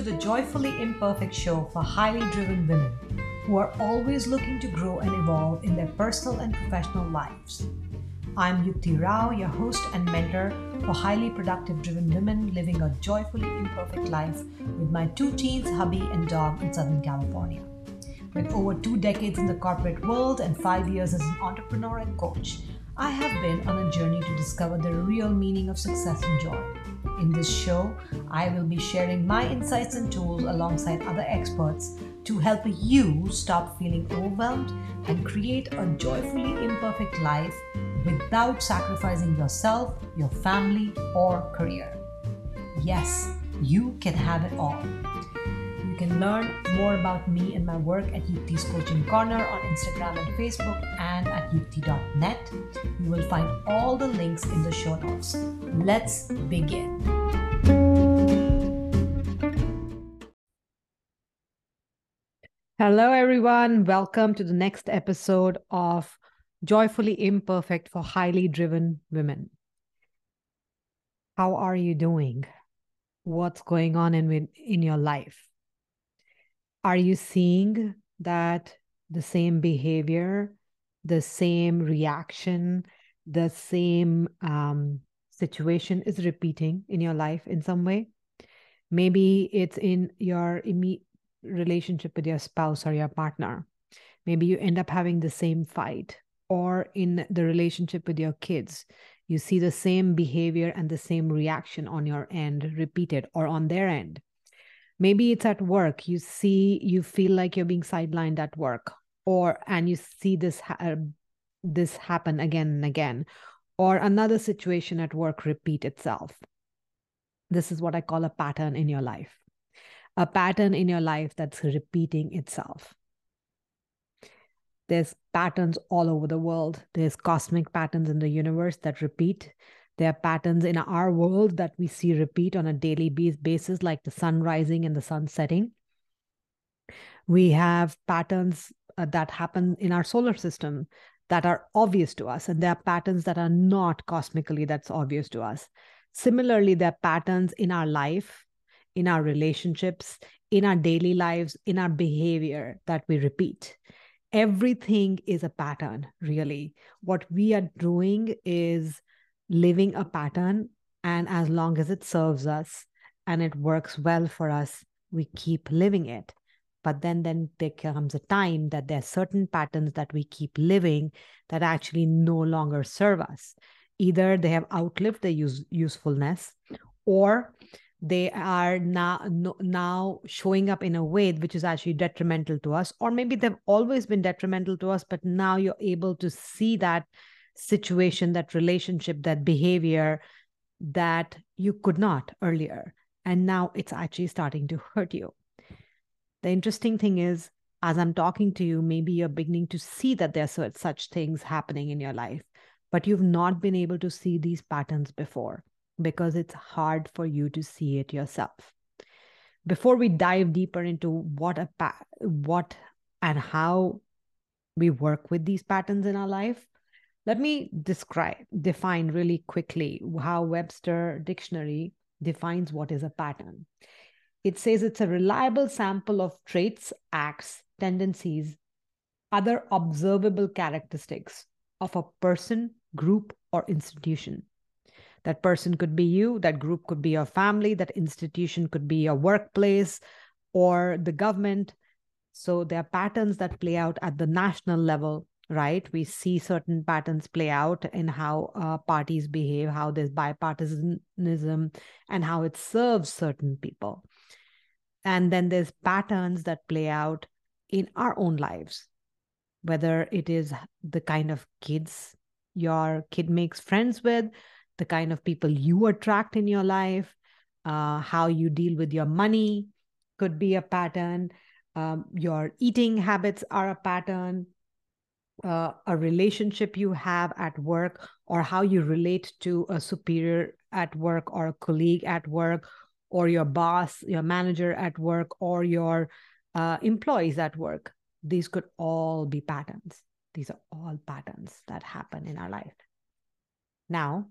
to the Joyfully Imperfect show for highly driven women who are always looking to grow and evolve in their personal and professional lives. I'm Yukti Rao, your host and mentor for highly productive driven women living a joyfully imperfect life with my two teens, hubby, and dog in Southern California. With over two decades in the corporate world and five years as an entrepreneur and coach, I have been on a journey to discover the real meaning of success and joy. In this show, I will be sharing my insights and tools alongside other experts to help you stop feeling overwhelmed and create a joyfully imperfect life without sacrificing yourself, your family, or career. Yes, you can have it all can learn more about me and my work at Yukti's Coaching Corner on Instagram and Facebook and at yukti.net. You will find all the links in the show notes. Let's begin. Hello, everyone. Welcome to the next episode of Joyfully Imperfect for Highly Driven Women. How are you doing? What's going on in, in your life? Are you seeing that the same behavior the same reaction the same um, situation is repeating in your life in some way? Maybe it's in your immediate relationship with your spouse or your partner. Maybe you end up having the same fight or in the relationship with your kids. You see the same behavior and the same reaction on your end repeated or on their end maybe it's at work. You see you feel like you're being sidelined at work or and you see this ha- uh, this happen again and again or another situation at work repeat itself. This is what i call a pattern in your life a pattern in your life that's repeating itself. There's patterns all over the world. There's cosmic patterns in the universe that repeat there are patterns in our world that we see repeat on a daily basis, like the sun rising and the sun setting. We have patterns uh, that happen in our solar system that are obvious to us, and there are patterns that are not cosmically that's obvious to us. Similarly, there are patterns in our life, in our relationships, in our daily lives, in our behavior that we repeat. Everything is a pattern, really. What we are doing is living a pattern and as long as it serves us and it works well for us we keep living it. But then then there comes a time that there are certain patterns that we keep living that actually no longer serve us. Either they have outlived their use, usefulness or they are now now showing up in a way which is actually detrimental to us or maybe they've always been detrimental to us but now you're able to see that situation, that relationship, that behavior that you could not earlier. And now it's actually starting to hurt you. The interesting thing is, as I'm talking to you, maybe you're beginning to see that there's such things happening in your life, but you've not been able to see these patterns before because it's hard for you to see it yourself. Before we dive deeper into what a pa- what and how we work with these patterns in our life, let me describe, define really quickly how Webster Dictionary defines what is a pattern. It says it's a reliable sample of traits, acts, tendencies, other observable characteristics of a person, group, or institution. That person could be you, that group could be your family, that institution could be your workplace or the government. So there are patterns that play out at the national level right? We see certain patterns play out in how uh, parties behave, how there's bipartisanism, and how it serves certain people. And then there's patterns that play out in our own lives, whether it is the kind of kids your kid makes friends with, the kind of people you attract in your life, uh, how you deal with your money could be a pattern. Um, your eating habits are a pattern uh, a relationship you have at work or how you relate to a superior at work or a colleague at work or your boss, your manager at work or your uh, employees at work. These could all be patterns. These are all patterns that happen in our life. Now,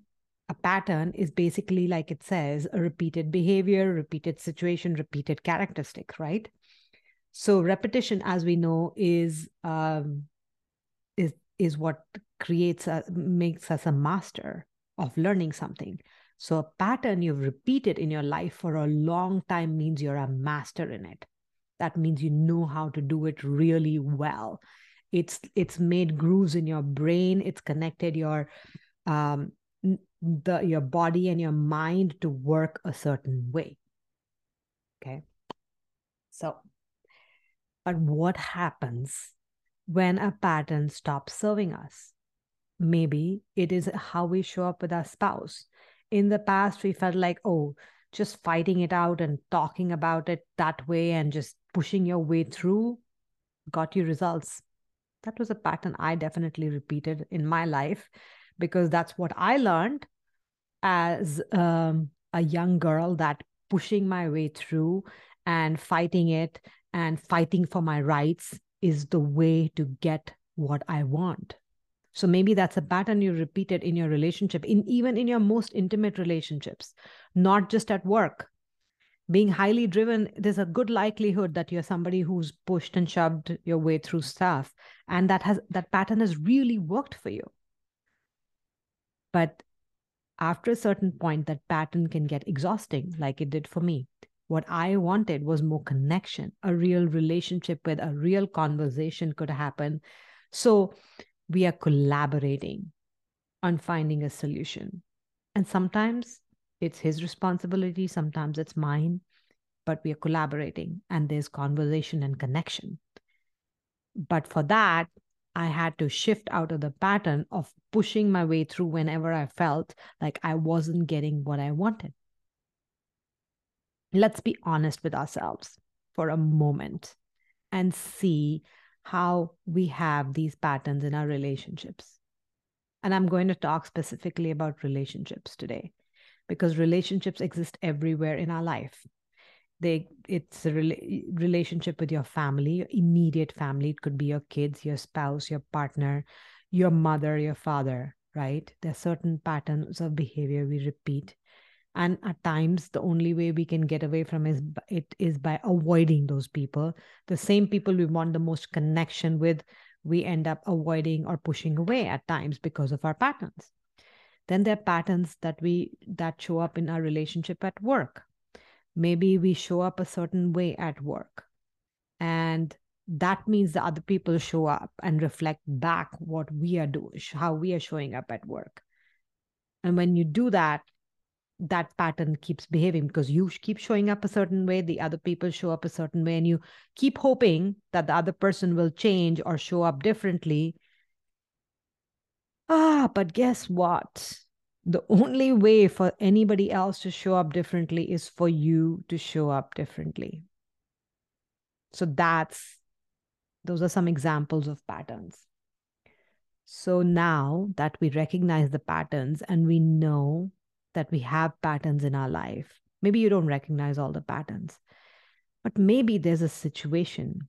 a pattern is basically like it says a repeated behavior repeated situation repeated characteristic right so repetition as we know is um, is what creates a, makes us a master of learning something. So a pattern you've repeated in your life for a long time means you're a master in it. That means you know how to do it really well. It's it's made grooves in your brain. It's connected your um, the your body and your mind to work a certain way. Okay? So but what happens when a pattern stops serving us. Maybe it is how we show up with our spouse. In the past we felt like oh just fighting it out and talking about it that way and just pushing your way through got you results. That was a pattern i definitely repeated in my life because that's what I learned as um, a young girl that pushing my way through and fighting it and fighting for my rights is the way to get what I want. So maybe that's a pattern you repeated in your relationship, in even in your most intimate relationships, not just at work. Being highly driven, there's a good likelihood that you're somebody who's pushed and shoved your way through stuff, and that has that pattern has really worked for you. But after a certain point, that pattern can get exhausting, like it did for me. What I wanted was more connection, a real relationship with a real conversation could happen. So we are collaborating on finding a solution. And sometimes it's his responsibility, sometimes it's mine, but we are collaborating and there's conversation and connection. But for that, I had to shift out of the pattern of pushing my way through whenever I felt like I wasn't getting what I wanted. Let's be honest with ourselves for a moment and see how we have these patterns in our relationships. And I'm going to talk specifically about relationships today because relationships exist everywhere in our life. They it's a rela- relationship with your family your immediate family. It could be your kids your spouse your partner your mother your father right? There are certain patterns of behavior we repeat and at times the only way we can get away from is it is by avoiding those people. The same people we want the most connection with we end up avoiding or pushing away at times because of our patterns. Then there are patterns that we that show up in our relationship at work. Maybe we show up a certain way at work and that means the other people show up and reflect back what we are doing how we are showing up at work. And when you do that that pattern keeps behaving because you keep showing up a certain way the other people show up a certain way and you keep hoping that the other person will change or show up differently ah but guess what the only way for anybody else to show up differently is for you to show up differently. So that's those are some examples of patterns. So now that we recognize the patterns and we know that we have patterns in our life, maybe you don't recognize all the patterns, but maybe there's a situation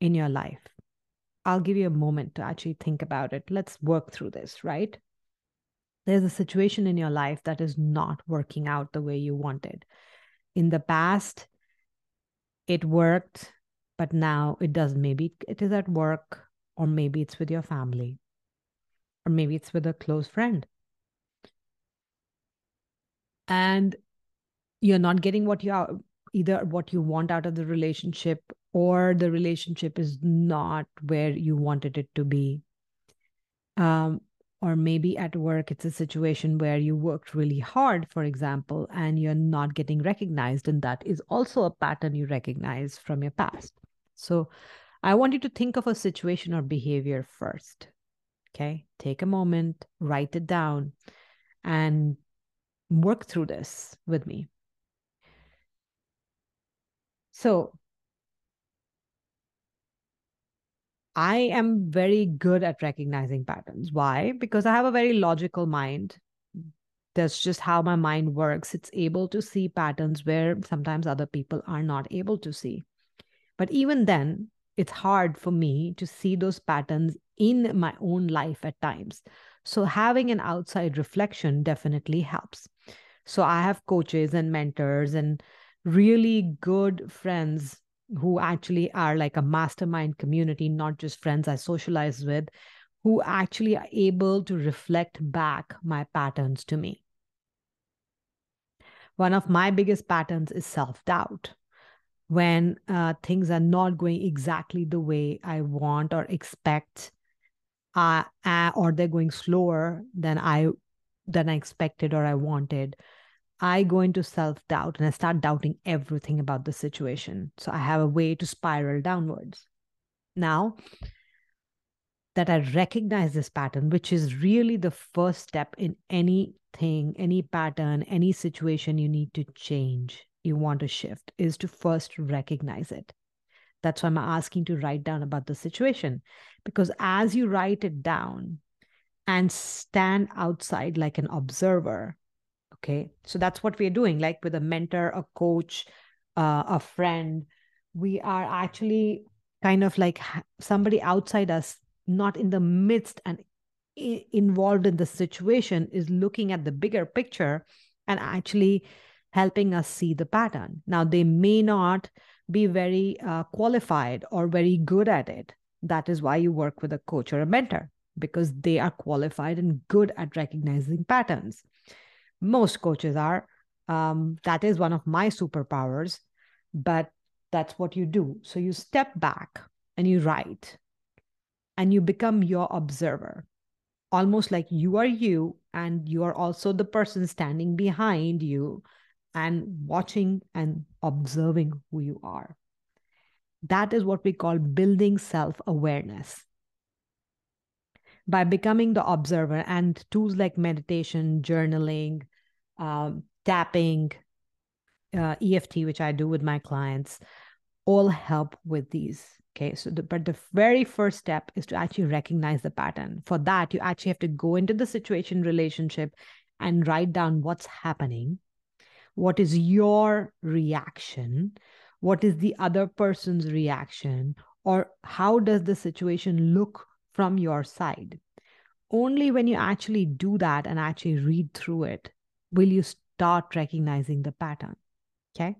in your life. I'll give you a moment to actually think about it. Let's work through this, right? there's a situation in your life that is not working out the way you wanted. In the past, it worked, but now it doesn't. Maybe it is at work, or maybe it's with your family, or maybe it's with a close friend. And you're not getting what you are either what you want out of the relationship or the relationship is not where you wanted it to be. Um, or maybe at work it's a situation where you worked really hard for example and you're not getting recognized and that is also a pattern you recognize from your past. So i want you to think of a situation or behavior first okay? Take a moment write it down and work through this with me so I am very good at recognizing patterns. Why? Because I have a very logical mind. That's just how my mind works. It's able to see patterns where sometimes other people are not able to see. But even then, it's hard for me to see those patterns in my own life at times. So having an outside reflection definitely helps. So I have coaches and mentors and really good friends who actually are like a mastermind community, not just friends I socialize with, who actually are able to reflect back my patterns to me. One of my biggest patterns is self doubt. When uh, things are not going exactly the way I want or expect, uh, uh, or they're going slower than I than I expected or I wanted, I go into self doubt and I start doubting everything about the situation. So I have a way to spiral downwards. Now that I recognize this pattern, which is really the first step in anything, any pattern, any situation you need to change, you want to shift, is to first recognize it. That's why I'm asking to write down about the situation. Because as you write it down and stand outside like an observer, Okay. So that's what we're doing, like with a mentor, a coach, uh, a friend. We are actually kind of like somebody outside us, not in the midst and involved in the situation, is looking at the bigger picture and actually helping us see the pattern. Now, they may not be very uh, qualified or very good at it. That is why you work with a coach or a mentor because they are qualified and good at recognizing patterns most coaches are. Um, that is one of my superpowers, but that's what you do. So you step back and you write and you become your observer, almost like you are you and you are also the person standing behind you and watching and observing who you are. That is what we call building self awareness by becoming the observer and tools like meditation, journaling, um, tapping, uh, EFT, which I do with my clients, all help with these. Okay, so the, but the very first step is to actually recognize the pattern. For that, you actually have to go into the situation relationship and write down what's happening. What is your reaction? What is the other person's reaction? Or how does the situation look from your side. Only when you actually do that and actually read through it will you start recognizing the pattern. Okay.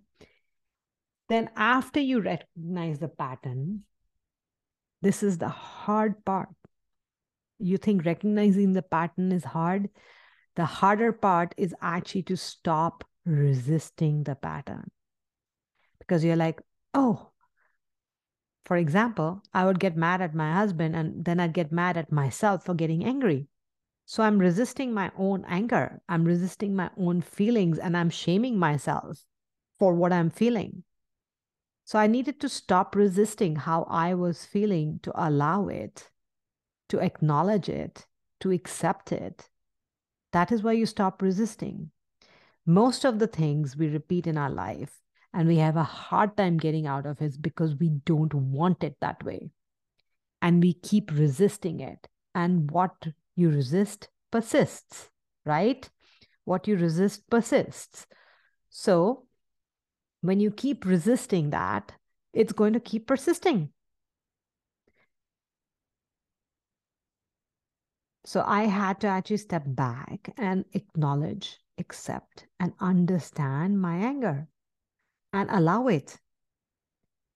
Then, after you recognize the pattern, this is the hard part. You think recognizing the pattern is hard? The harder part is actually to stop resisting the pattern. Because you're like, oh, for example, I would get mad at my husband and then I'd get mad at myself for getting angry. So I'm resisting my own anger. I'm resisting my own feelings and I'm shaming myself for what I'm feeling. So I needed to stop resisting how I was feeling to allow it, to acknowledge it, to accept it. That is why you stop resisting. Most of the things we repeat in our life and we have a hard time getting out of it because we don't want it that way. And we keep resisting it. And what you resist persists, right? What you resist persists. So when you keep resisting that, it's going to keep persisting. So I had to actually step back and acknowledge, accept, and understand my anger and allow it.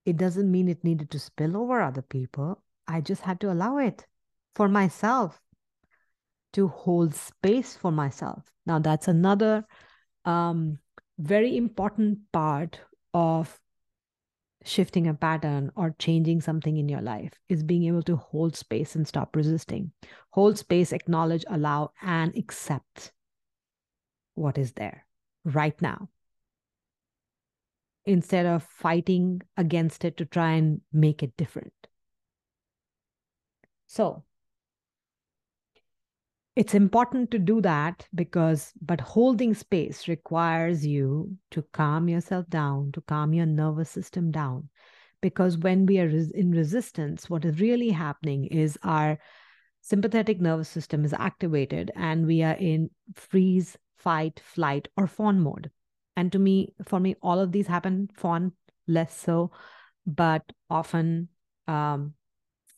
It doesn't mean it needed to spill over other people. I just had to allow it for myself to hold space for myself. Now, that's another um, very important part of shifting a pattern or changing something in your life is being able to hold space and stop resisting. Hold space, acknowledge, allow, and accept what is there right now instead of fighting against it to try and make it different. So it's important to do that because, but holding space requires you to calm yourself down, to calm your nervous system down. Because when we are in resistance, what is really happening is our sympathetic nervous system is activated and we are in freeze, fight, flight, or fawn mode and to me for me all of these happen fawn less so but often um,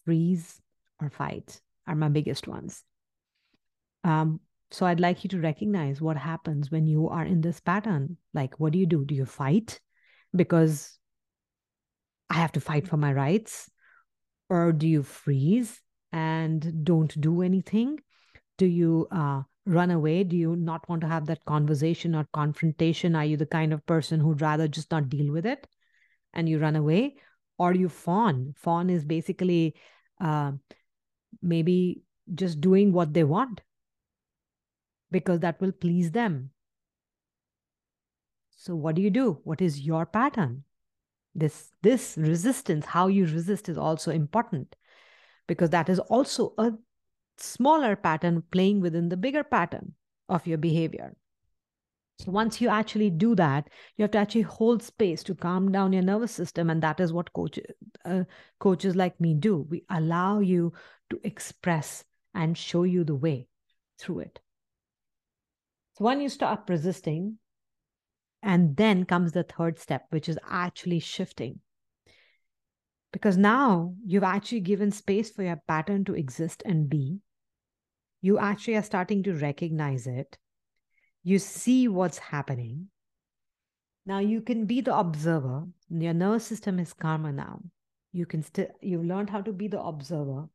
freeze or fight are my biggest ones Um, so I'd like you to recognize what happens when you are in this pattern. Like, what do you do? Do you fight because I have to fight for my rights? Or do you freeze and don't do anything? Do you uh, run away? Do you not want to have that conversation or confrontation? Are you the kind of person who'd rather just not deal with it and you run away? Or you fawn? Fawn is basically uh, maybe just doing what they want because that will please them. So, what do you do? What is your pattern? This, this resistance, how you resist, is also important because that is also a smaller pattern playing within the bigger pattern of your behavior. So once you actually do that, you have to actually hold space to calm down your nervous system, and that is what coach, uh, coaches like me do. We allow you to express and show you the way through it. So when you stop resisting, and then comes the third step, which is actually shifting. Because now you've actually given space for your pattern to exist and be. You actually are starting to recognize it. You see what's happening. Now you can be the observer. Your nervous system is calmer now. You can still, you've learned how to be the observer.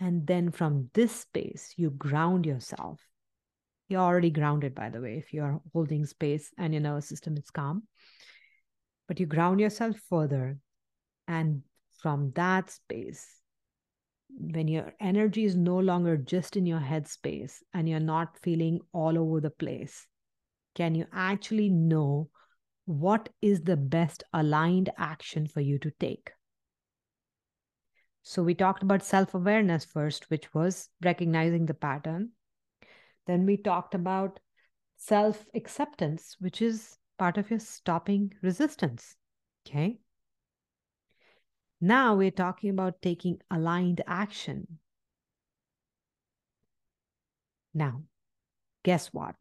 And then from this space, you ground yourself. You're already grounded, by the way, if you're holding space and your nervous system is calm. But you ground yourself further. And from that space, when your energy is no longer just in your head space and you're not feeling all over the place, can you actually know what is the best aligned action for you to take? So, we talked about self awareness first, which was recognizing the pattern. Then we talked about self acceptance, which is part of your stopping resistance. Okay. Now we're talking about taking aligned action. Now, guess what?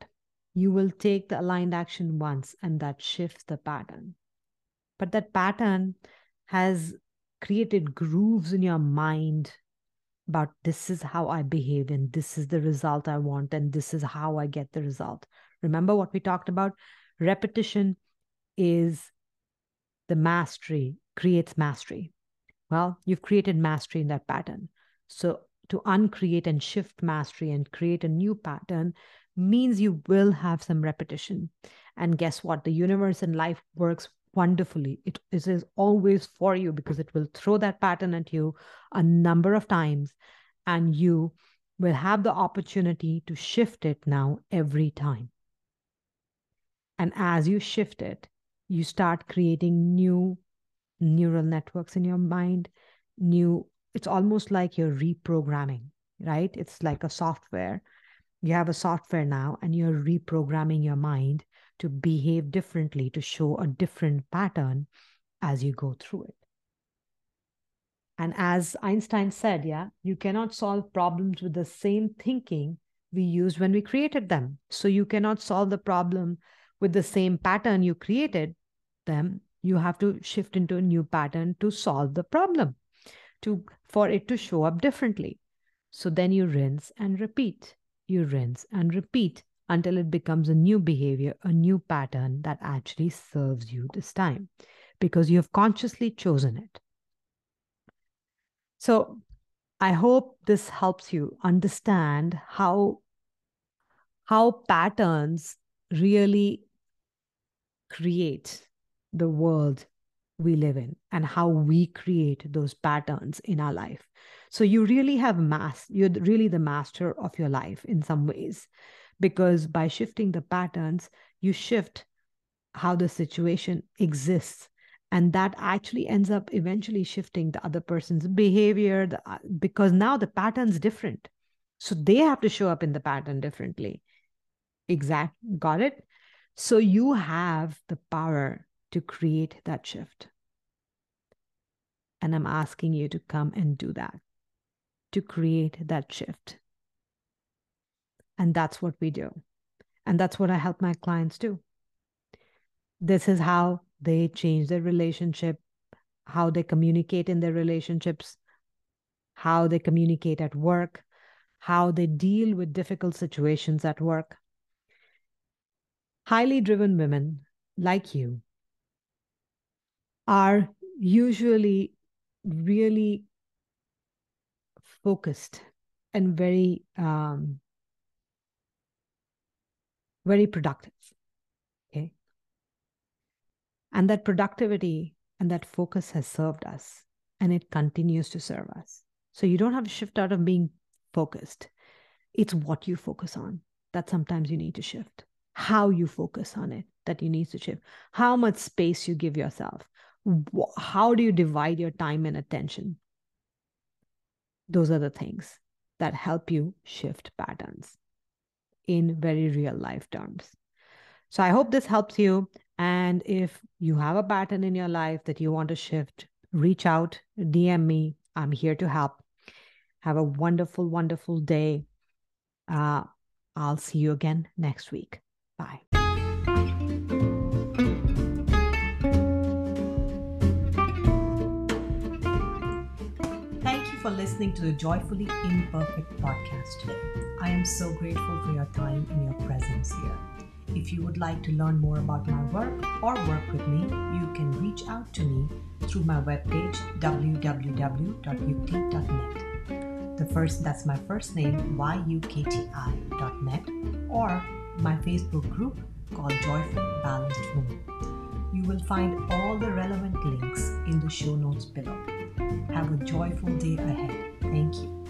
You will take the aligned action once and that shifts the pattern. But that pattern has created grooves in your mind about this is how I behave and this is the result I want and this is how I get the result. Remember what we talked about? Repetition is the mastery, creates mastery. Well, you've created mastery in that pattern. So to uncreate and shift mastery and create a new pattern means you will have some repetition. And guess what? The universe and life works wonderfully. It is always for you because it will throw that pattern at you a number of times and you will have the opportunity to shift it now every time. And as you shift it, you start creating new neural networks in your mind new it's almost like you're reprogramming right? It's like a software. You have a software now and you're reprogramming your mind to behave differently to show a different pattern as you go through it. And as einstein said yeah you cannot solve problems with the same thinking we used when we created them. So you cannot solve the problem with the same pattern you created them you have to shift into a new pattern to solve the problem to for it to show up differently. So then you rinse and repeat. You rinse and repeat until it becomes a new behavior a new pattern that actually serves you this time because you have consciously chosen it. So i hope this helps you understand how how patterns really create the world we live in and how we create those patterns in our life. So you really have mass, you're really the master of your life in some ways, because by shifting the patterns, you shift how the situation exists. And that actually ends up eventually shifting the other person's behavior the, uh, because now the pattern's different. So they have to show up in the pattern differently. Exact, got it? So you have the power to create that shift. And I'm asking you to come and do that, to create that shift. And that's what we do. And that's what I help my clients do. This is how they change their relationship, how they communicate in their relationships, how they communicate at work, how they deal with difficult situations at work. Highly driven women like you are usually really focused and very um, very productive okay? And that productivity and that focus has served us and it continues to serve us. So you don't have to shift out of being focused. It's what you focus on that sometimes you need to shift. How you focus on it that you need to shift. How much space you give yourself how do you divide your time and attention? Those are the things that help you shift patterns in very real life terms. So i hope this helps you and if you have a pattern in your life that you want to shift reach out dm me. I'm here to help. Have a wonderful wonderful day. Uh, i'll see you again next week. Bye listening to the Joyfully Imperfect podcast. I am so grateful for your time and your presence here. If you would like to learn more about my work or work with me, you can reach out to me through my webpage www.yukti.net. The first that's my first name yukti.net or my Facebook group called Joyful Balanced Woman. You will find all the relevant links in the show notes below. Have a joyful day ahead. Thank you.